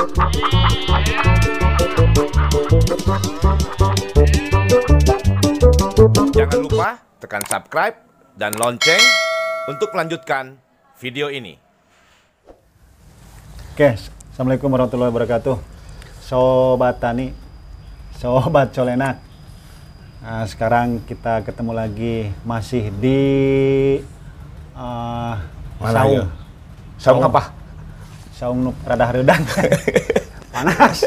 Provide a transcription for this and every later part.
Jangan lupa tekan subscribe dan lonceng untuk melanjutkan video ini. Oke, Assalamualaikum warahmatullahi wabarakatuh. Sobat Tani, Sobat Colenak. Nah, sekarang kita ketemu lagi masih di uh, Mana Saung. ya? Saung apa? Saung nu rada hareudang. Panas.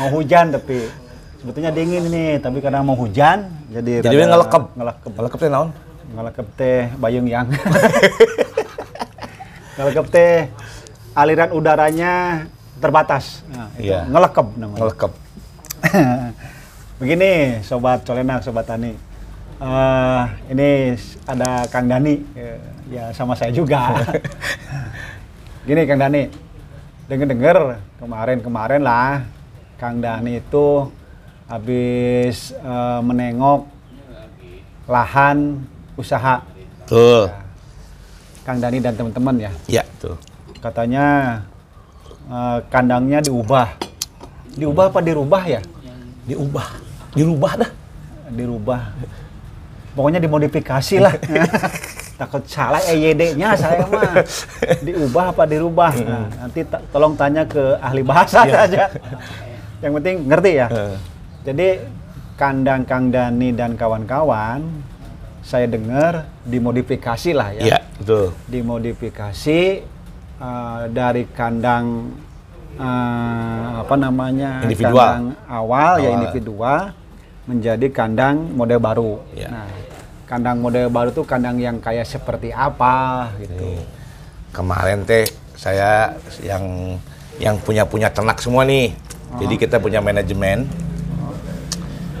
Mau hujan tapi sebetulnya dingin nih, tapi karena mau hujan jadi Jadi ngelekep. Ngelekep. Ngelekep teh naon? Ngelekep teh bayung yang. ngelekep teh aliran udaranya terbatas. Nah, itu Iya. ngelekep namanya. Ngelekep. Begini, sobat colenak, sobat tani. Eh, ini ada Kang Dani, Eh, ya sama saya juga. Gini Kang Dani, denger-denger kemarin-kemarin lah, Kang Dani itu habis eh, menengok lahan usaha Tuh. Kang Dani dan teman-teman ya. Ya, tuh. Katanya eh, kandangnya diubah. Diubah apa dirubah ya? Diubah. Dirubah dah. dirubah pokoknya dimodifikasi lah takut salah EYD-nya saya mah diubah apa dirubah nah, nanti tolong tanya ke ahli bahasa saja yang penting ngerti ya Eh. jadi kandang Kang Dani dan kawan-kawan saya dengar dimodifikasi lah ya Iya, betul. dimodifikasi eh, dari kandang eh, apa namanya Individual. kandang awal, ya Awal. individual menjadi kandang model baru. Ya. Nah, kandang model baru tuh kandang yang kayak seperti apa gitu. Kemarin teh saya yang yang punya punya ternak semua nih. Jadi kita punya manajemen.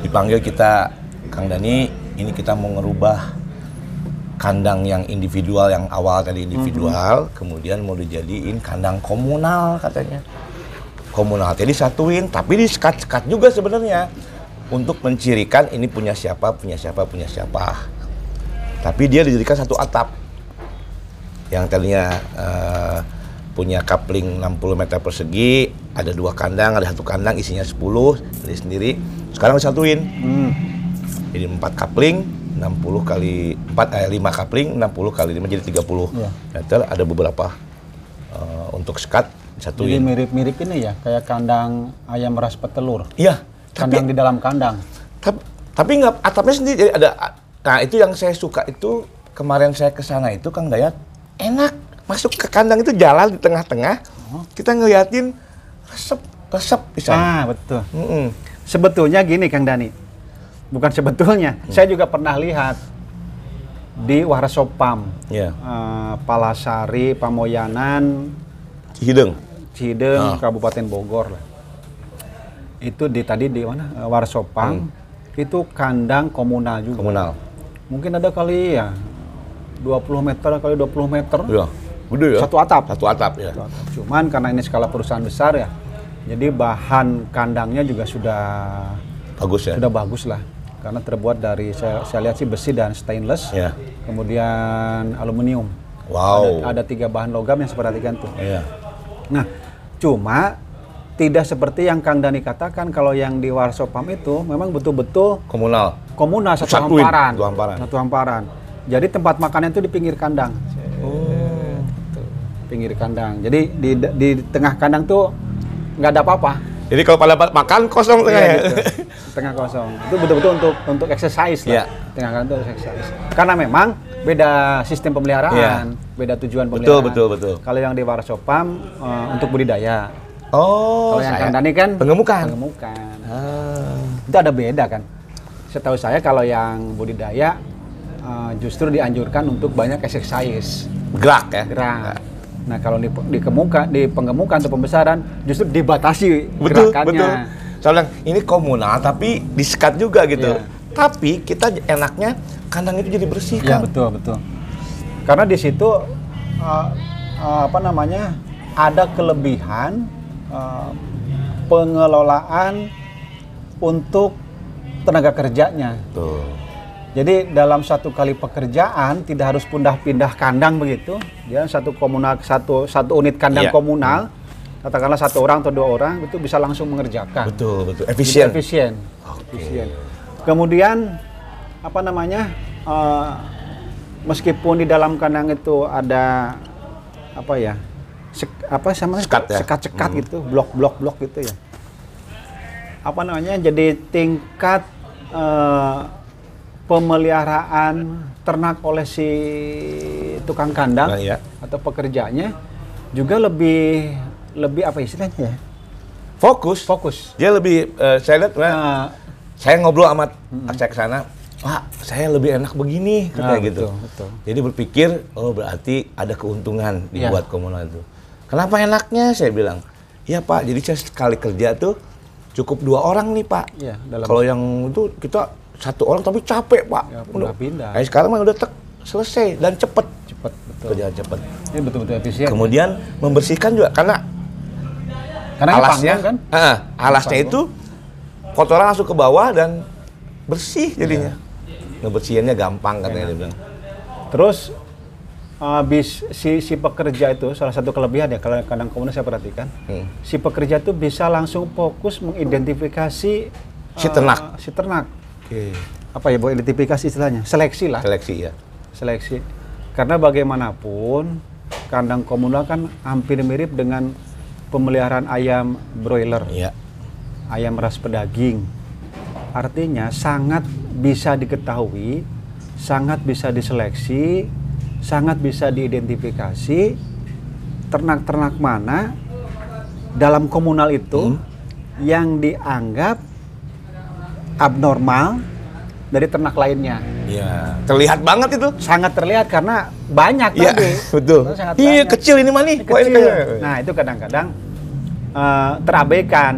Dipanggil kita Kang Dani, ini kita mau ngerubah kandang yang individual yang awal tadi individual, kemudian mau dijadiin kandang komunal katanya. Komunal jadi satuin, tapi di sekat-sekat juga sebenarnya untuk mencirikan ini punya siapa, punya siapa, punya siapa. Tapi dia dijadikan satu atap yang tadinya eh, punya kapling 60 meter persegi, ada dua kandang, ada satu kandang isinya 10 dari sendiri. Sekarang disatuin. Hmm. Jadi empat kapling, 60 kali 4 eh 5 kapling, 60 kali 5 jadi 30 Iya. meter. Ada beberapa eh, untuk sekat Jadi disatuin. mirip-mirip ini ya, kayak kandang ayam ras petelur. Iya, tapi Kandang di dalam kandang. tapi tapi nggak atapnya sendiri jadi ada nah itu yang saya suka itu kemarin saya ke sana itu Kang Dayat enak masuk ke kandang itu jalan di tengah-tengah kita ngeliatin resep resep bisa Ah, betul. Mm-mm. Sebetulnya gini Kang Dani. Bukan sebetulnya, saya juga pernah lihat di Warasopam. Iya. eh, Palasari, Pamoyanan, Hideng Cideng, Ah. Kabupaten Bogor lah. Itu di tadi di mana? Eh, Warasopam. Itu kandang komunal juga. komunal Mungkin ada kali ya 20 meter kali 20 meter. iya gede ya Satu atap. satu atap ya Satu atap. Cuman karena ini skala perusahaan besar ya. Jadi bahan kandangnya juga sudah bagus ya sudah bagus lah. Karena terbuat dari saya, saya lihat sih besi dan stainless. ya Kemudian aluminium. wow Ada, ada tiga bahan logam yang perhatikan tuh. iya Nah, cuma tidak seperti yang Kang Dani katakan kalau yang di Warsopam itu memang betul-betul komunal komunal satu Satuin, hamparan. satu hamparan. Satu hamparan. Jadi tempat makannya itu di pinggir kandang. oh Tuh, Pinggir kandang. Jadi di di tengah kandang tuh nggak ada apa-apa. jadi kalau pada makan kosong tengah Iya, ya gitu. Tengah kosong. Itu betul-betul untuk untuk exercise lah. Tengah kandang itu exercise. Karena memang beda sistem pemeliharaan, beda tujuan Betul, pemeliharaan. betul, betul. Kalau yang di Warsopam eh, untuk budidaya. oh Kalau yang Kang Dani kan pengemukan pengemukan. ah. Itu ada beda kan. Setahu saya kalau yang budidaya eh, justru dianjurkan untuk banyak exercise, gerak ya gerak. Nah, kalau di, di kemuka, di penggemukan atau pembesaran justru dibatasi betul gerakannya. betul soalnya ini komunal tapi disekat juga gitu Iya. tapi kita enaknya kandang itu jadi bersih Iya, kan betul, betul. Karena di situ eh, eh, apa namanya? ada kelebihan eh, pengelolaan untuk tenaga kerjanya. tuh Jadi dalam satu kali pekerjaan tidak harus pindah-pindah kandang begitu. Dia satu komunal satu satu unit kandang Iya. komunal katakanlah satu orang atau dua orang itu bisa langsung mengerjakan. Betul, betul. Jadi Efisien. efisien. Efisien. Kemudian apa namanya? eh, meskipun di dalam kandang itu ada apa ya? sek- apa sama Sekat ya? sekat-sekat gitu, blok-blok blok gitu ya. Apa namanya? Jadi tingkat eh, pemeliharaan ternak oleh si tukang kandang Nah, iya. atau pekerjanya juga lebih lebih apa istilahnya ya? Fokus. Fokus. Dia lebih eh, saya lihat Nah, saya ngobrol sama saya ke sana, Pak, saya lebih enak begini katanya Nah, gitu. betul. Jadi berpikir, oh berarti ada keuntungan Iya. dibuat komunal itu. Kenapa enaknya? Saya bilang, iya Pak. Jadi saya sekali kerja tuh cukup dua orang nih Pak. Iya, dalam- Kalau yang itu kita satu orang tapi capek Pak. Ya, Udah. pindah-pindah. Nah, sekarang mah udah tek, selesai dan cepet cepet betul. kerjaan cepet. Ini betul-betul efisien. Kemudian membersihkan juga karena Karena alasnya panggung kan? Ah, alasnya itu kotoran langsung ke bawah dan bersih jadinya. Ngebersihinnya gampang katanya dia bilang. Terus habis si si pekerja itu salah satu kelebihan ya kalau kadang komunal saya perhatikan. Hmm. Si pekerja itu bisa langsung fokus mengidentifikasi Si eh, ternak. si ternak. Oke. Apa ya, Bu? Identifikasi istilahnya? Seleksi lah. Seleksi ya. Seleksi. Karena bagaimanapun kandang komunal kan hampir mirip dengan pemeliharaan ayam broiler. Iya. ayam ras pedaging. Artinya sangat bisa diketahui, sangat bisa diseleksi, sangat bisa diidentifikasi ternak-ternak mana dalam komunal itu yang dianggap abnormal dari ternak lainnya. Iya. Terlihat banget itu. Sangat terlihat karena banyak Iya, tadi. betul. Sangat Iya, banyak. kecil ini mah nih. Ini kecil. Nah itu kadang-kadang eh, terabaikan.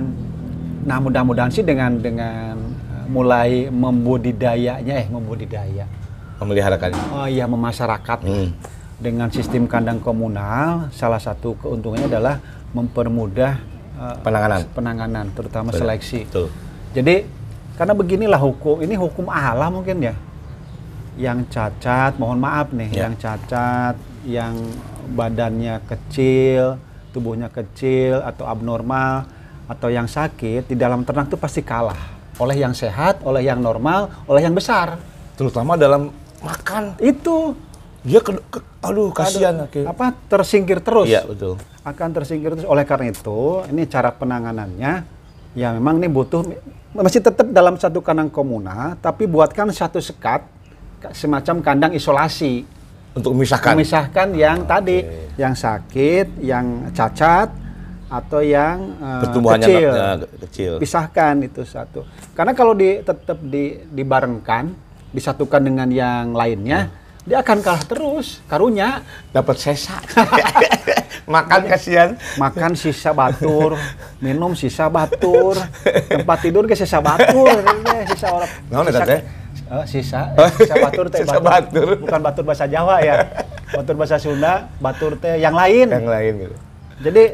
Nah mudah-mudahan sih dengan dengan eh, mulai membudidayanya eh membudidaya. Memeliharakannya. Oh iya memasyarakat Hmm. dengan sistem kandang komunal. Salah satu keuntungannya adalah mempermudah eh, Penanganan. penanganan, terutama Benar. seleksi. Betul. Jadi karena beginilah hukum, ini hukum Allah mungkin ya. Yang cacat, mohon maaf nih, Ya. yang cacat, yang badannya kecil, tubuhnya kecil atau abnormal atau yang sakit di dalam ternak itu pasti kalah oleh yang sehat, oleh yang normal, oleh yang besar. Terutama dalam makan. Itu Dia ke, ke- aduh kasihan apa tersingkir terus. Iya, betul. akan tersingkir terus oleh karena itu ini cara penanganannya ya memang ini butuh masih tetap dalam satu kandang komunal tapi buatkan satu sekat ka- semacam kandang isolasi Untuk memisahkan. memisahkan yang tadi yang sakit yang cacat atau yang Pertumbuhannya kecil kecil. pisahkan itu satu karena kalau di tetap di dibarengkan disatukan dengan yang lainnya dia akan kalah terus karunya Dapat sesa. makan kasihan. makan sisa batur, minum sisa batur, tempat tidur ke sisa batur, sisa orang. Eta sisa- teh? Eh, sisa, sisa batur teh Sisa batur. bukan batur bahasa Jawa ya, batur bahasa Sunda, batur teh yang lain. Yang lain gitu. Jadi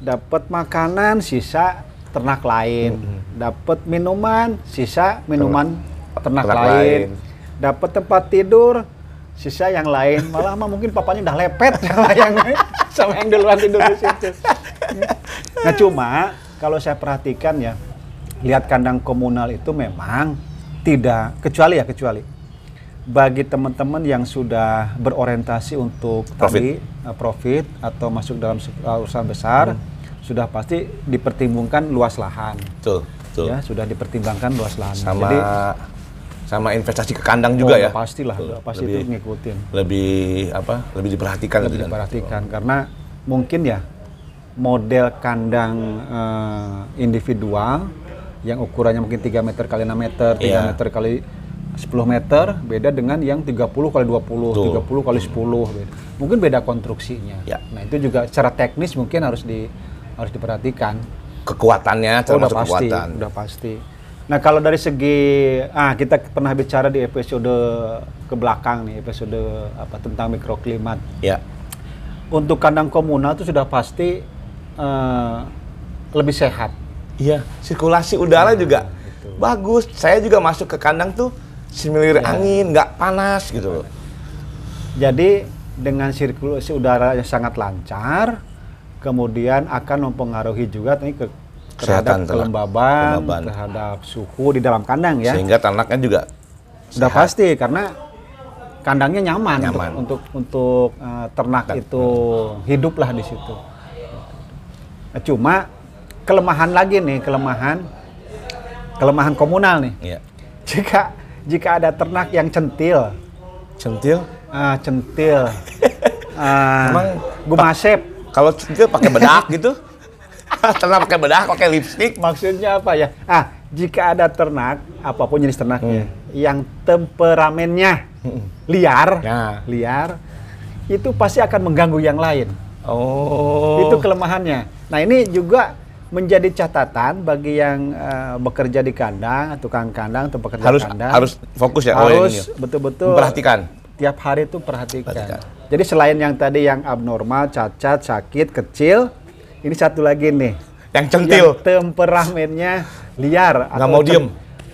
dapat makanan sisa ternak lain, dapat minuman sisa minuman ternak, ternak lain, lain. dapat tempat tidur sisa yang lain. Malah mah mungkin papanya udah lepet sama yang sama yang duluan tidur di situ. Nah cuma kalau saya perhatikan ya, lihat kandang komunal itu memang tidak kecuali ya kecuali bagi teman-teman yang sudah berorientasi untuk tadi uh, profit atau masuk dalam se- uh, usaha besar sudah pasti dipertimbangkan luas lahan Betul, betul. ya sudah dipertimbangkan luas lahan Sama jadi sama investasi ke kandang juga oh, ya. pastilah pasti lebih, itu ngikutin lebih apa? Lebih diperhatikan lebih gitu kan. diperhatikan karena mungkin ya model kandang eh, individual yang ukurannya mungkin 3 meter kali 6 meter, 3 Iya. meter kali 10 meter beda dengan yang 30 kali 20, Betul. 30 kali 10 beda. Mungkin beda konstruksinya. Ya. Nah, itu juga secara teknis mungkin harus di harus diperhatikan. Kekuatannya Oh, udah pasti, kekuatan. udah pasti. Nah, kalau dari segi ah kita pernah bicara di episode ke belakang nih, episode apa tentang mikroklimat Ya. untuk kandang komunal itu sudah pasti eh, lebih sehat. Iya, sirkulasi udara juga gitu. bagus. Saya juga masuk ke kandang tuh semilir Iya. angin, nggak panas gitu loh. Jadi dengan sirkulasi udara yang sangat lancar, kemudian akan mempengaruhi juga nih ke terhadap ternak. kelembaban, Kelembaban. terhadap suhu di dalam kandang ya. Sehingga ternaknya juga Sudah sehat. pasti karena kandangnya nyaman, untuk- Nyaman. untuk untuk, eh, ternak itu hiduplah di situ. Nah, cuma kelemahan lagi nih, kelemahan kelemahan komunal nih. Iya. Jika jika ada ternak yang centil, Centil. ah, centil, ah, Emang gumasep, Kalau centil pakai bedak gitu. Ternak pakai bedak, pakai lipstick. maksudnya apa ya? Ah, jika ada ternak, apa pun jenis ternaknya, Hmm. yang temperamennya liar, Ya. liar, itu pasti akan mengganggu yang lain. Oh. Itu kelemahannya. Nah ini juga menjadi catatan bagi yang eh, bekerja di kandang, tukang kandang atau pekerja harus kandang. harus fokus ya. harus ini. betul-betul Memperhatikan. Tiap hari itu perhatikan. Perhatikan. Jadi selain yang tadi yang abnormal, cacat, sakit, kecil, ini satu lagi nih. Yang centil. Yang temperamennya liar Nggak mau diem.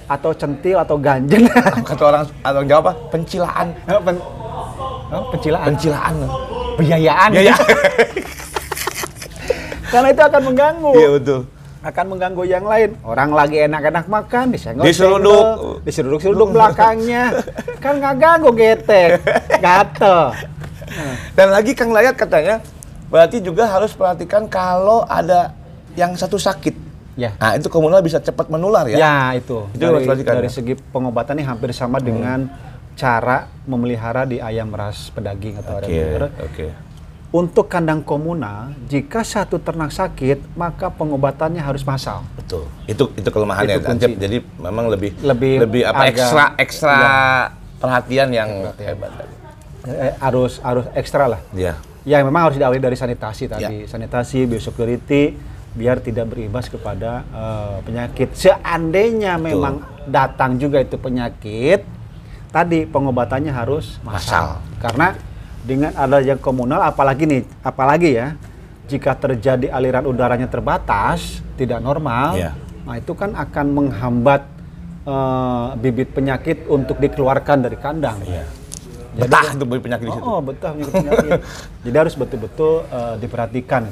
atau centil atau ganjen. Kata orang orang Jawa apa? Pencilaan. Pen- oh, pencilaan. Pencilaan. Biayaan. Ya ya. Karena itu akan mengganggu. Iya betul. akan mengganggu yang lain. Orang lagi enak-enak makan, disenggol Diseruduk. diseruduk-seruduk belakangnya. kan nggak ganggu getek, gatel. Dan lagi Kang Layat katanya berarti juga harus perhatikan kalau ada yang satu sakit. Ya. Nah, itu komunal bisa cepat menular ya. Ya, itu. Itu harus dari, dari ya? segi pengobatannya hampir sama dengan cara memelihara di ayam ras pedaging atau Oke. ayam Oke. Untuk kandang komunal, jika satu ternak sakit, maka pengobatannya harus massal. Betul. Itu itu kelemahannya. Itu kunci. Jadi memang lebih Lebih lebih apa agak- ekstra ekstra Iya. perhatian yang hebat tadi. Eh, harus harus ekstra lah. Iya. Ya memang harus diawali dari sanitasi tadi, sanitasi, biosecurity, biar tidak berimbas kepada eh, penyakit. Seandainya memang datang juga itu penyakit, tadi pengobatannya harus massal. Massal. Karena dengan adanya komunal, apalagi nih, apalagi ya, jika terjadi aliran udaranya terbatas, tidak normal, Iya. nah itu kan akan menghambat eh, bibit penyakit untuk dikeluarkan dari kandang. Iya. Jadi Betah tuh beli penyakit di situ. Oh, betah penyakit penyakit. Jadi harus betul-betul eh, diperhatikan.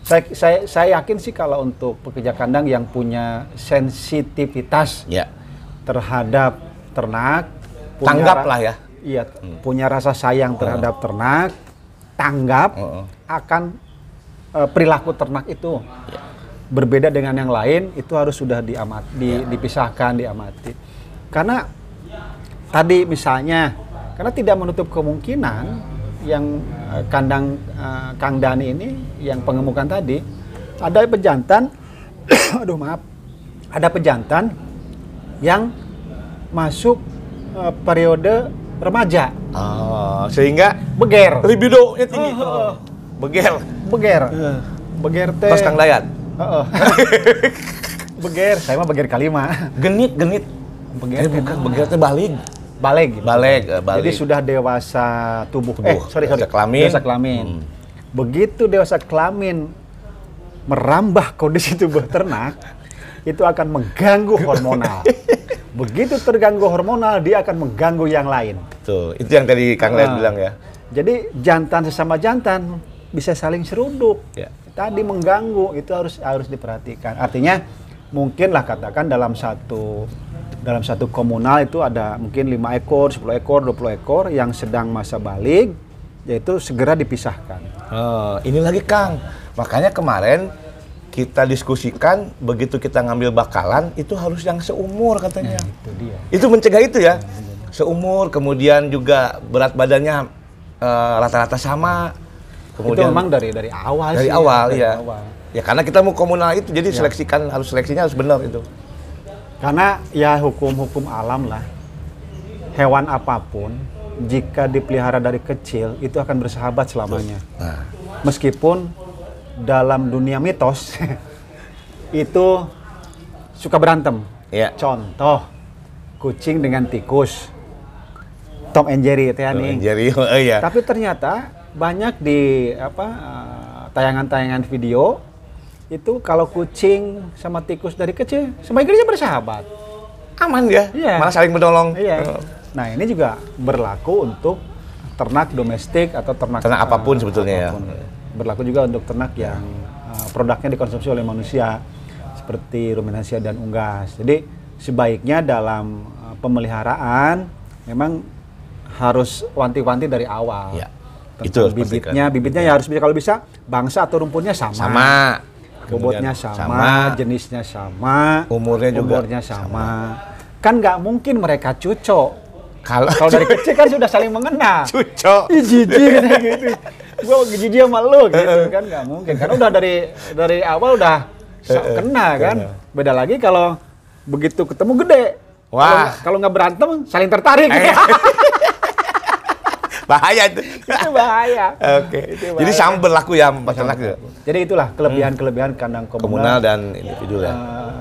Saya, saya, saya yakin sih kalau untuk pekerja kandang yang punya sensitivitas Ya. terhadap ternak, Tanggap lah ya. Iya, punya rasa sayang terhadap ternak, tanggap Heeh. akan eh, perilaku ternak itu berbeda dengan yang lain itu harus sudah diamat, di- dipisahkan, diamati. Karena tadi misalnya, karena tidak menutup kemungkinan yang eh, kandang eh, Kang Dani ini yang pengemukan tadi ada pejantan, aduh maaf, ada pejantan yang masuk eh, periode remaja, Oh, sehingga beger, libidonya tinggi. Oh, oh, oh. Begel. beger, beger teh. Terus Kang Dayat. Heeh. beger, saya mah beger kalima. Genit, genit. Beger Eh, bukan, begel teh balik. Baleg gitu. Baleg, eh, baleg. Jadi sudah dewasa tubuh. Tubuh, Eh, sorry, sorry. dewasa kelamin. Dewasa kelamin. Hmm. Begitu dewasa kelamin merambah kondisi tubuh ternak, itu akan mengganggu hormonal. Begitu terganggu hormonal, dia akan mengganggu yang lain. Tuh, itu yang tadi Kang Dayat Ah. bilang ya. Jadi jantan sesama jantan bisa saling seruduk. Ya. Tadi mengganggu itu harus harus diperhatikan. Artinya mungkinlah katakan dalam satu dalam satu komunal itu ada mungkin lima ekor, 10 ekor, 20 ekor yang sedang masa balik yaitu segera dipisahkan. Oh, ini lagi Kang. Makanya kemarin kita diskusikan begitu kita ngambil bakalan itu harus yang seumur katanya. Itu dia. Itu mencegah itu ya. Seumur, kemudian juga berat badannya eh, rata-rata sama. itu memang dari dari awal dari sih. awal dari ya. awal. Ya karena kita mau komunal itu jadi seleksikan harus seleksinya harus benar itu. Karena ya hukum-hukum alam lah. Hewan apa pun jika dipelihara dari kecil itu akan bersahabat selamanya. Nah, Meskipun dalam dunia mitos itu suka berantem. ya. Contoh kucing dengan tikus. Tom and Jerry itu ya nih. Jerry, oh iya. Tapi ternyata banyak di apa eh, tayangan-tayangan video itu kalau kucing sama tikus dari kecil sebaiknya bersahabat. Aman ya. Iya. Malah saling menolong. Iya. Oh. Nah ini juga berlaku untuk ternak domestik atau ternak Ternak apa pun eh, sebetulnya ya. apa pun. berlaku juga untuk ternak yang uh, produknya dikonsumsi oleh manusia seperti ruminansia dan unggas. Jadi sebaiknya dalam uh, pemeliharaan memang harus wanti-wanti dari awal. Ya, Tentang itu bibitnya, pastikan. bibitnya ya harus bisa kalau bisa bangsa atau rumputnya sama. Sama. Bobotnya Kemudian sama, jenisnya sama, Umurnya juga umurnya sama. Kan nggak mungkin mereka cucok. Kalau Kalau dari kecil kan sudah saling mengenal. cucok. Ih jijik kayak gitu. Gua jijik sama lu gitu kan nggak mungkin. Karena udah dari dari awal udah kena kan. Beda lagi kalau begitu ketemu gede. Wah. Kalau- Kalau nggak berantem saling tertarik. Eh. Bahaya itu. itu bahaya. Oke. Itu Jadi bahaya. sama berlaku ya peternak itu. Jadi itulah kelebihan-kelebihan kandang Komunal komunal, dan individu ya. eh,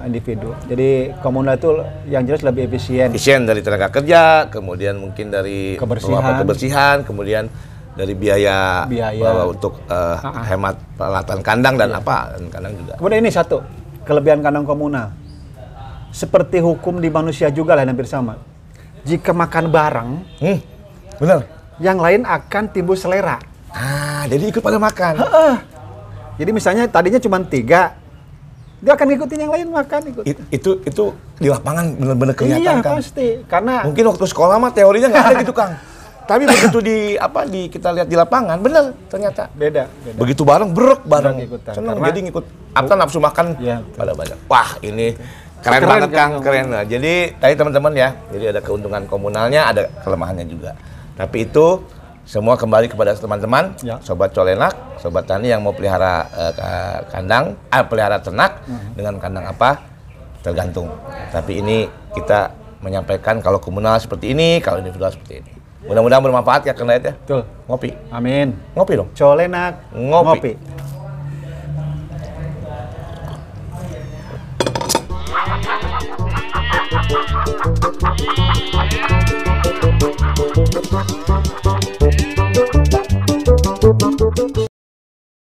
individu. Jadi komunal itu yang jelas lebih efisien. Efisien dari tenaga kerja, kemudian mungkin dari Kebersihan. apa, kebersihan, kemudian dari biaya, Biaya. bahwa untuk eh, hemat peralatan kandang dan apa dan kandang juga. Kemudian ini satu, kelebihan kandang komunal. Seperti hukum di manusia juga lah hampir sama. Jika makan bareng, Hmm, benar. Yang lain akan timbul selera. Ah, jadi ikut pada makan. Heeh. Jadi misalnya tadinya cuma tiga, dia akan ngikutin yang lain makan ikut. It- itu itu di lapangan benar-benar kelihatan Iya kan. pasti, karena Mungkin waktu sekolah mah teorinya nggak ada gitu Kang. Tapi begitu di apa di kita lihat di lapangan bener ternyata. beda. beda. Begitu bareng berek bareng. Karena- jadi ngikut apa nafsu makan Iya, pada banyak. Wah, ini keren, Keren banget kan, Kang, Kang? keren. Nah, jadi tadi teman-teman ya, jadi ada keuntungan komunalnya, ada kelemahannya juga. Tapi itu semua kembali kepada teman-teman, Ya. sobat colenak, sobat tani yang mau pelihara ka- kandang, ah, pelihara ternak Hmm. dengan kandang apa tergantung. Tapi ini kita menyampaikan kalau komunal seperti ini, kalau individual seperti ini. Mudah-mudahan bermanfaat ya Dayat ya. Betul. Ngopi. Amin. Ngopi dong. Colenak Ngopi. ngopi.